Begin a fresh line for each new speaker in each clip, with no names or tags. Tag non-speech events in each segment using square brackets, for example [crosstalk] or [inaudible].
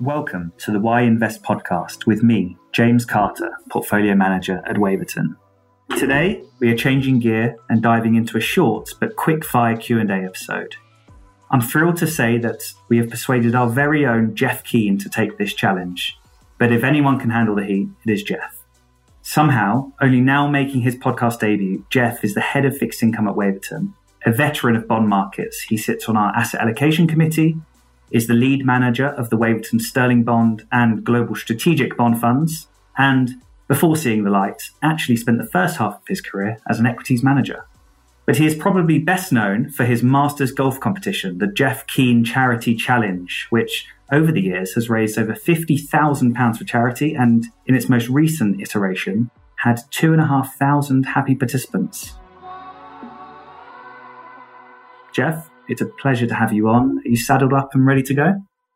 Welcome to the Why Invest podcast with me, James Carter, Portfolio Manager at Waverton. Today, we are changing gear and diving into a short but quick fire Q&A episode. I'm thrilled to say that we have persuaded our very own Jeff Keen to take this challenge. But if anyone can handle the heat, it is Jeff. Somehow, only now making his podcast debut, Jeff is the head of fixed income at Waverton. A veteran of bond markets, he sits on our asset allocation committee, is the lead manager of the Waverton Sterling Bond and Global Strategic Bond Funds, and before seeing the light, actually spent the first half of his career as an equities manager. But he is probably best known for his Masters golf competition, the Jeff Keen Charity Challenge, which over the years has raised over £50,000 for charity and in its most recent iteration had 2,500 happy participants. Jeff, it's a pleasure to have you on. Are you saddled up and ready to go?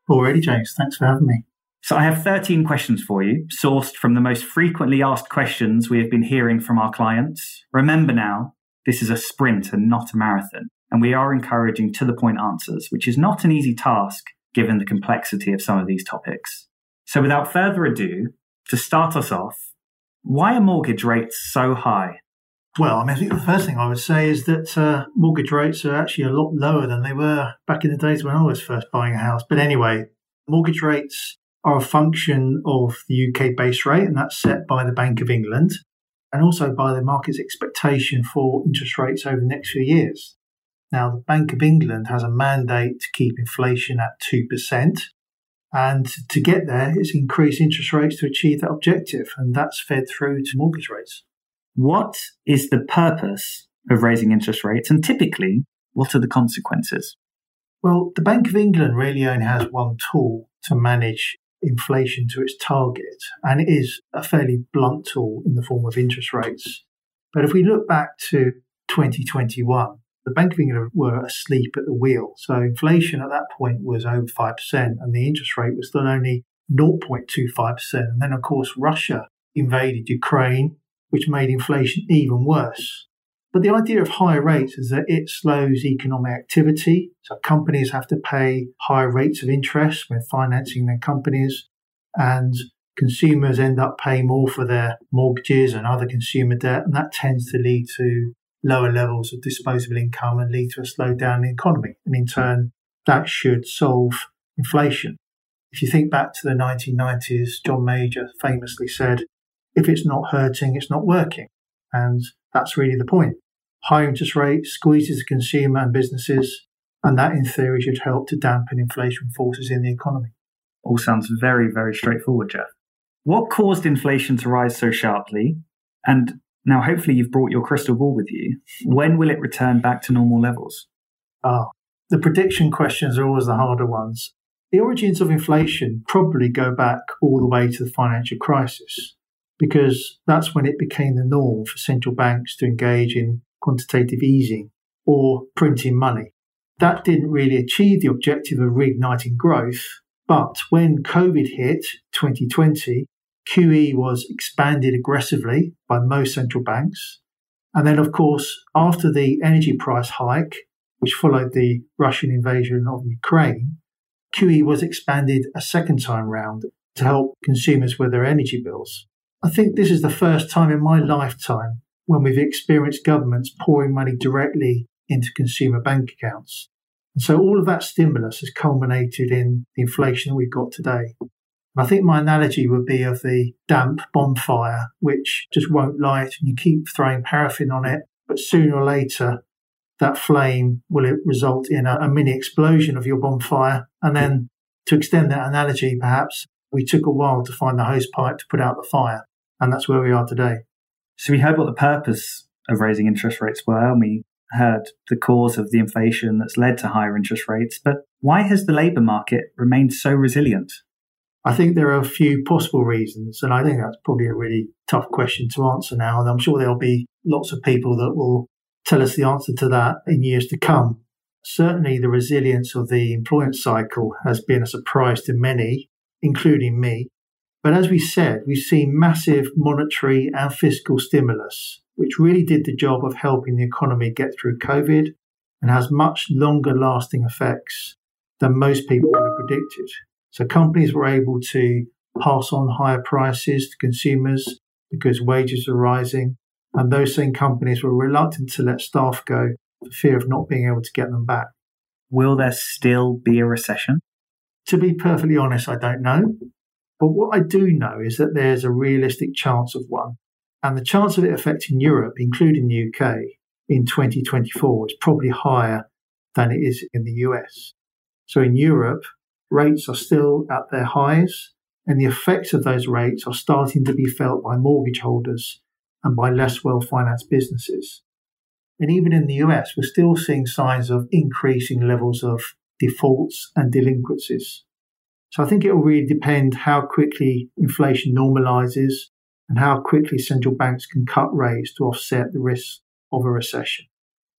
Already, James. Thanks for having me.
So, I have 13 questions for you, sourced from the most frequently asked questions we have been hearing from our clients. Remember now, this is a sprint and not a marathon, and we are encouraging to the point answers, which is not an easy task given the complexity of some of these topics. So, without further ado, to start us off, why are mortgage rates so high?
Well, I mean, I think the first thing I would say is that uh, mortgage rates are actually a lot lower than they were back in the days when I was first buying a house. But anyway, mortgage rates are a function of the UK base rate, and that's set by the Bank of England and also by the market's expectation for interest rates over the next few years. Now, the Bank of England has a mandate to keep inflation at 2%. And to get there, it's increased interest rates to achieve that objective. And that's fed through to mortgage rates.
What is the purpose of raising interest rates? And typically, what are the consequences?
Well, the Bank of England really only has one tool to manage inflation to its target, and it is a fairly blunt tool in the form of interest rates. But if we look back to 2021, the Bank of England were asleep at the wheel. So inflation at that point was over 5%, and the interest rate was still only 0.25%. And then, of course, Russia invaded Ukraine, which made inflation even worse. But the idea of higher rates is that it slows economic activity. So companies have to pay higher rates of interest when financing their companies, and consumers end up paying more for their mortgages and other consumer debt. And that tends to lead to lower levels of disposable income and lead to a slowdown in the economy. And in turn, that should solve inflation. If you think back to the 1990s, John Major famously said, if it's not hurting, it's not working. And that's really the point. High interest rates squeezes the consumer and businesses, and that in theory should help to dampen inflation forces in the economy.
All sounds very, very straightforward, Jeff. What caused inflation to rise so sharply? And now, hopefully, you've brought your crystal ball with you. When will it return back to normal levels?
Ah, the prediction questions are always the harder ones. The origins of inflation probably go back all the way to the financial crisis, because that's when it became the norm for central banks to engage in quantitative easing or printing money. That didn't really achieve the objective of reigniting growth, but when COVID hit 2020, QE was expanded aggressively by most central banks. And then, of course, after the energy price hike, which followed the Russian invasion of Ukraine, QE was expanded a second time round to help consumers with their energy bills. I think this is the first time in my lifetime when we've experienced governments pouring money directly into consumer bank accounts. And so all of that stimulus has culminated in the inflation that we've got today. And I think my analogy would be of the damp bonfire, which just won't light and you keep throwing paraffin on it, but sooner or later that flame will result in a, a mini explosion of your bonfire. And then to extend that analogy, perhaps we took a while to find the hose pipe to put out the fire. And that's where we are today.
So we heard what the purpose of raising interest rates were, and we heard the cause of the inflation that's led to higher interest rates. But why has the labour market remained so resilient?
I think there are a few possible reasons, and I think that's probably a really tough question to answer now. And I'm sure there'll be lots of people that will tell us the answer to that in years to come. Certainly, the resilience of the employment cycle has been a surprise to many, including me. But as we said, we've seen massive monetary and fiscal stimulus, which really did the job of helping the economy get through COVID and has much longer lasting effects than most people would have predicted. So companies were able to pass on higher prices to consumers because wages are rising. And those same companies were reluctant to let staff go for fear of not being able to get them back.
Will there still be a recession?
To be perfectly honest, I don't know. But what I do know is that there's a realistic chance of one. And the chance of it affecting Europe, including the UK, in 2024 is probably higher than it is in the US. So in Europe, rates are still at their highs, and the effects of those rates are starting to be felt by mortgage holders and by less well financed businesses. And even in the US, we're still seeing signs of increasing levels of defaults and delinquencies. So I think it will really depend how quickly inflation normalizes and how quickly central banks can cut rates to offset the risk of a recession.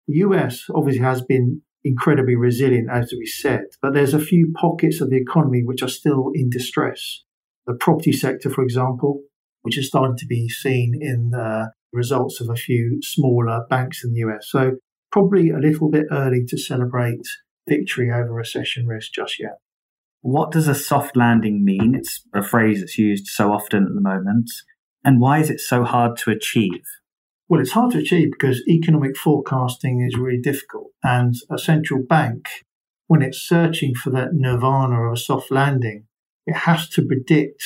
The US obviously has been incredibly resilient, as we said, but there's a few pockets of the economy which are still in distress. The property sector, for example, which is starting to be seen in the results of a few smaller banks in the US. So probably a little bit early to celebrate victory over recession risk just yet.
What does a soft landing mean? It's a phrase that's used so often at the moment. And why is it so hard to achieve?
Well, it's hard to achieve because economic forecasting is really difficult. And a central bank, when it's searching for that nirvana of a soft landing, it has to predict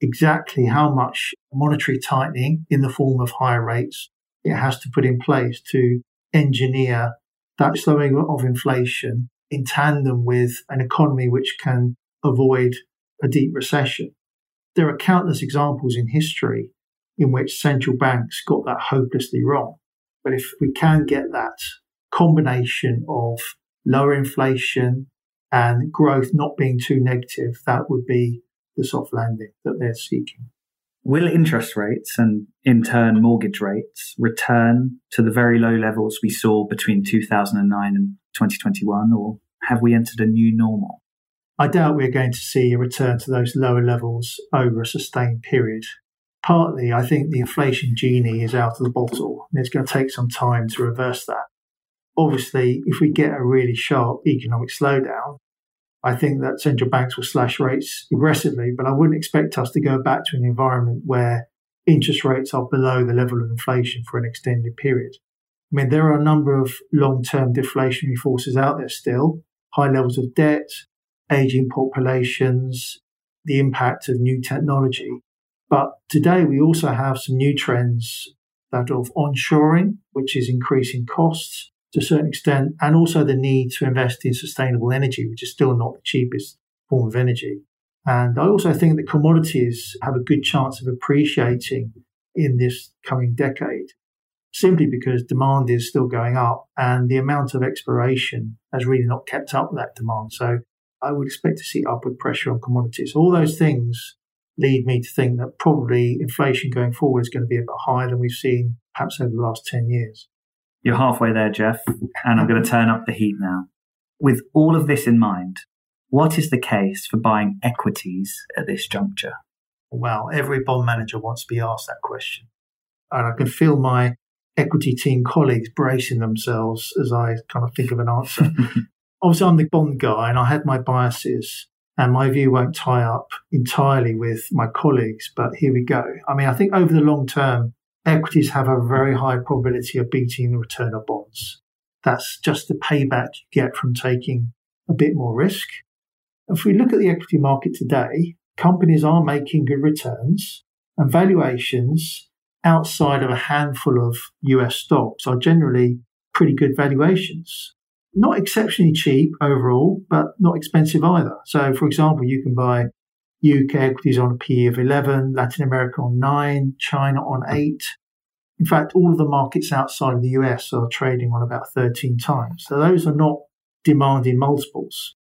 exactly how much monetary tightening in the form of higher rates it has to put in place to engineer that slowing of inflation in tandem with an economy which can avoid a deep recession. There are countless examples in history in which central banks got that hopelessly wrong. But if we can get that combination of lower inflation and growth not being too negative, that would be the soft landing that they're seeking.
Will interest rates and in turn mortgage rates return to the very low levels we saw between 2009 and 2021, or have we entered a new normal?
I doubt we're going to see a return to those lower levels over a sustained period. Partly, I think the inflation genie is out of the bottle and it's going to take some time to reverse that. Obviously, if we get a really sharp economic slowdown, I think that central banks will slash rates aggressively, but I wouldn't expect us to go back to an environment where interest rates are below the level of inflation for an extended period. I mean, there are a number of long term deflationary forces out there still high levels of debt, aging populations, the impact of new technology. But today we also have some new trends that of onshoring, which is increasing costs, to a certain extent, and also the need to invest in sustainable energy, which is still not the cheapest form of energy. And I also think that commodities have a good chance of appreciating in this coming decade, simply because demand is still going up and the amount of exploration has really not kept up with that demand. So I would expect to see upward pressure on commodities. All those things lead me to think that probably inflation going forward is going to be a bit higher than we've seen perhaps over the last 10 years.
You're halfway there, Jeff, and I'm going to turn up the heat now. With all of this in mind, what is the case for buying equities at this juncture?
Well, every bond manager wants to be asked that question. And I can feel my equity team colleagues bracing themselves as I kind of think of an answer. [laughs] Obviously, I'm the bond guy and I had my biases, and my view won't tie up entirely with my colleagues, but here we go. I mean, I think over the long term, equities have a very high probability of beating the return of bonds. That's just the payback you get from taking a bit more risk. If we look at the equity market today, companies are making good returns and valuations outside of a handful of US stocks are generally pretty good valuations. Not exceptionally cheap overall, but not expensive either. So, for example, you can buy UK equities on a PE of 11, Latin America on 9, China on 8. In fact, all of the markets outside of the US are trading on about 13 times. So those are not demanding multiples.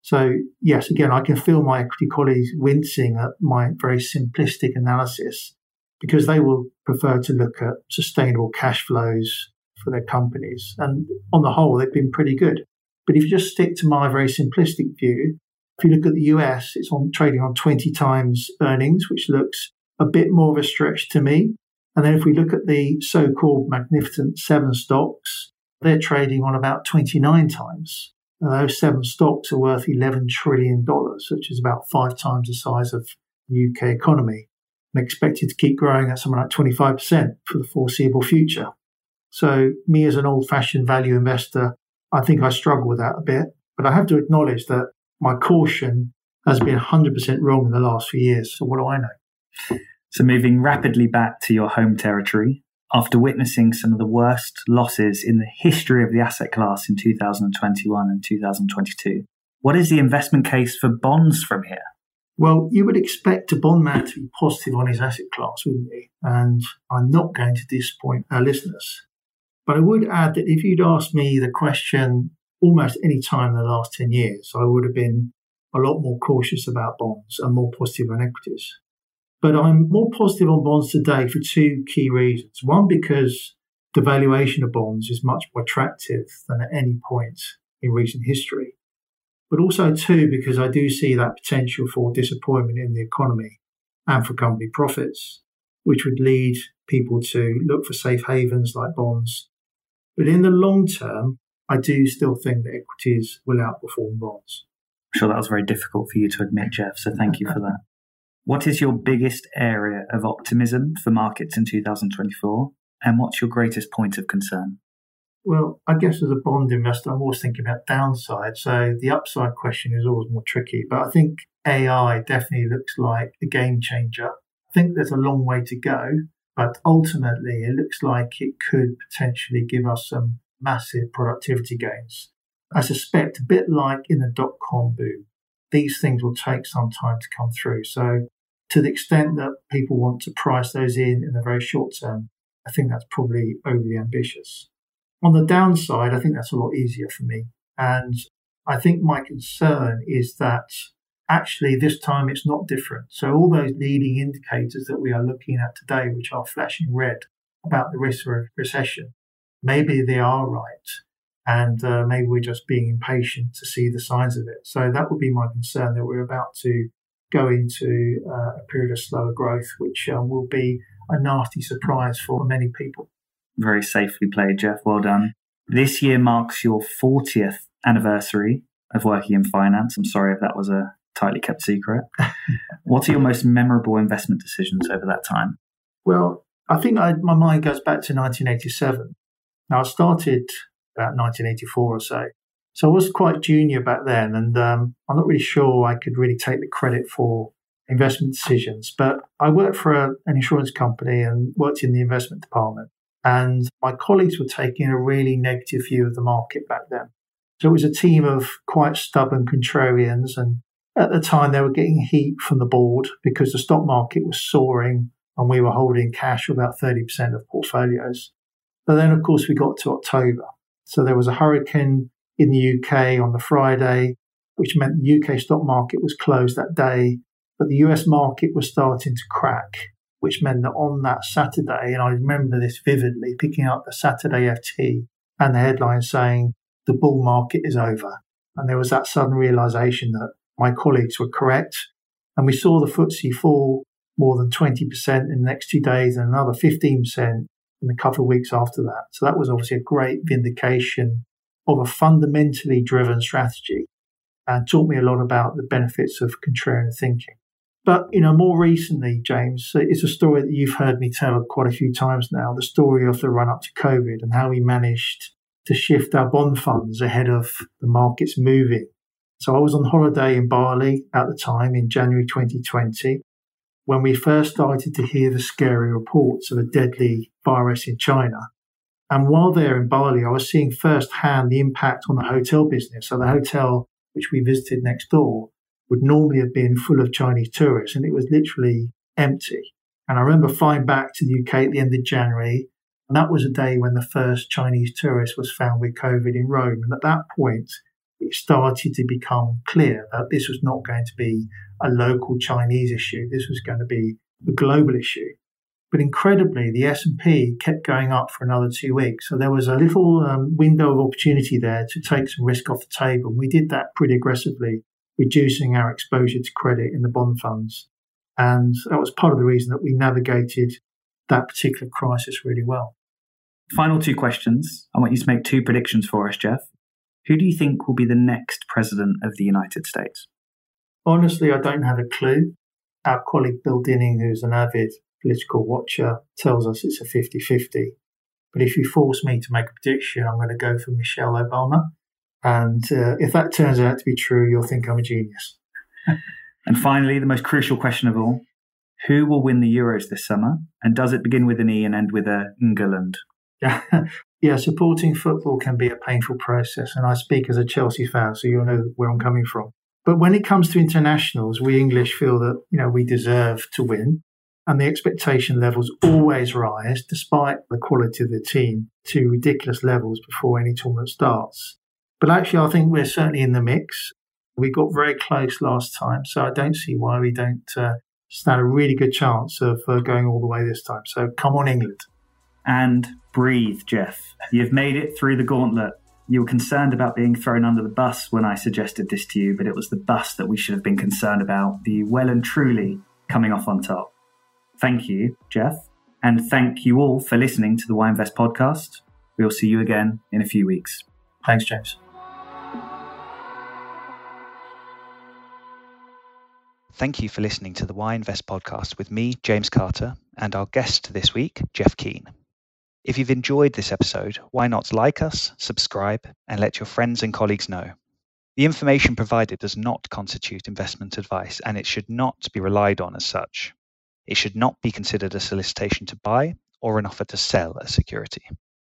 So, yes, again, I can feel my equity colleagues wincing at my very simplistic analysis because they will prefer to look at sustainable cash flows for their companies. And on the whole, they've been pretty good. But if you just stick to my very simplistic view, if you look at the US, it's on trading on 20 times earnings, which looks a bit more of a stretch to me. And then if we look at the so called Magnificent Seven stocks, they're trading on about 29 times. And those seven stocks are worth $11 trillion, which is about five times the size of the UK economy, and expected to keep growing at something like 25% for the foreseeable future. So, me as an old fashioned value investor, I think I struggle with that a bit. But I have to acknowledge that my caution has been 100% wrong in the last few years. So, what do I know?
So, moving rapidly back to your home territory, after witnessing some of the worst losses in the history of the asset class in 2021 and 2022, what is the investment case for bonds from here?
Well, you would expect a bond man to be positive on his asset class, wouldn't you? And I'm not going to disappoint our listeners. But I would add that if you'd asked me the question almost any time in the last 10 years, I would have been a lot more cautious about bonds and more positive on equities. But I'm more positive on bonds today for two key reasons. One, because the valuation of bonds is much more attractive than at any point in recent history. But also, too because I do see that potential for disappointment in the economy and for company profits, which would lead people to look for safe havens like bonds. But in the long term, I do still think that equities will outperform bonds.
I'm sure that was very difficult for you to admit, Jeff. So thank you for that. [laughs] What is your biggest area of optimism for markets in 2024? And what's your greatest point of concern?
Well, I guess as a bond investor, I'm always thinking about downside. So the upside question is always more tricky. But I think AI definitely looks like a game changer. I think there's a long way to go, but ultimately it looks like it could potentially give us some massive productivity gains. I suspect a bit like in the dot com boom, these things will take some time to come through. So, to the extent that people want to price those in in the very short term, I think that's probably overly ambitious. On the downside, I think that's a lot easier for me. And I think my concern is that actually this time it's not different. So, all those leading indicators that we are looking at today, which are flashing red about the risk of recession, maybe they are right and uh, maybe we're just being impatient to see the signs of it. So that would be my concern that we're about to go into uh, a period of slower growth, which um, will be a nasty surprise for many people.
Very safely played, Jeff. Well done. This year marks your 40th anniversary of working in finance. I'm sorry if that was a tightly kept secret. [laughs] what are your most memorable investment decisions over that time?
Well, I think I, my mind goes back to 1987. Now, I started about 1984 or so. So I was quite junior back then, and um, I'm not really sure I could really take the credit for investment decisions. But I worked for a, an insurance company and worked in the investment department. And my colleagues were taking a really negative view of the market back then. So it was a team of quite stubborn contrarians. And at the time, they were getting heat from the board because the stock market was soaring and we were holding cash for about 30% of portfolios. But then, of course, we got to October so there was a hurricane in the UK on the Friday, which meant the UK stock market was closed that day, but the US market was starting to crack, which meant that on that Saturday, and I remember this vividly, picking up the Saturday FT and the headline saying, the bull market is over. And there was that sudden realization that my colleagues were correct. And we saw the FTSE fall more than 20% in the next two days and another 15% in a couple of weeks after that. So that was obviously a great vindication of a fundamentally driven strategy and taught me a lot about the benefits of contrarian thinking. But, you know, more recently, James, it's a story that you've heard me tell quite a few times now, the story of the run up to COVID and how we managed to shift our bond funds ahead of the markets moving. So I was on holiday in Bali at the time in January 2020 when we first started to hear the scary reports of a deadly virus in China. And while there in Bali, I was seeing firsthand the impact on the hotel business. So the hotel which we visited next door would normally have been full of Chinese tourists, and it was literally empty. And I remember flying back to the UK at the end of January, and that was a day when the first Chinese tourist was found with COVID in Rome. And at that point, it started to become clear that this was not going to be a local Chinese issue. This was going to be a global issue. But incredibly, the S&P kept going up for another two weeks. So there was a little um, window of opportunity there to take some risk off the table. And we did that pretty aggressively, reducing our exposure to credit in the bond funds. And that was part of the reason that we navigated that particular crisis really well.
Final two questions. I want you to make two predictions for us, Jeff. Who do you think will be the next president of the United States?
Honestly, I don't have a clue. Our colleague Bill Dinning, who's an avid political watcher, tells us it's a 50 50. But if you force me to make a prediction, I'm going to go for Michelle Obama. And uh, if that turns out to be true, you'll think I'm a genius. [laughs]
and finally, the most crucial question of all who will win the Euros this summer? And does it begin with an E and end with a England?
Yeah, [laughs] yeah. Supporting football can be a painful process, and I speak as a Chelsea fan, so you'll know where I'm coming from. But when it comes to internationals, we English feel that you know we deserve to win, and the expectation levels always rise, despite the quality of the team, to ridiculous levels before any tournament starts. But actually, I think we're certainly in the mix. We got very close last time, so I don't see why we don't uh, stand a really good chance of uh, going all the way this time. So come on, England
and breathe, Jeff. You've made it through the gauntlet. You were concerned about being thrown under the bus when I suggested this to you, but it was the bus that we should have been concerned about, the well and truly coming off on top. Thank you, Jeff. And thank you all for listening to the Why Invest podcast. We'll see you again in a few weeks.
Thanks, James.
Thank you for listening to the Why Invest podcast with me, James Carter, and our guest this week, Jeff Keen. If you've enjoyed this episode, why not like us, subscribe, and let your friends and colleagues know? The information provided does not constitute investment advice and it should not be relied on as such. It should not be considered a solicitation to buy or an offer to sell a security.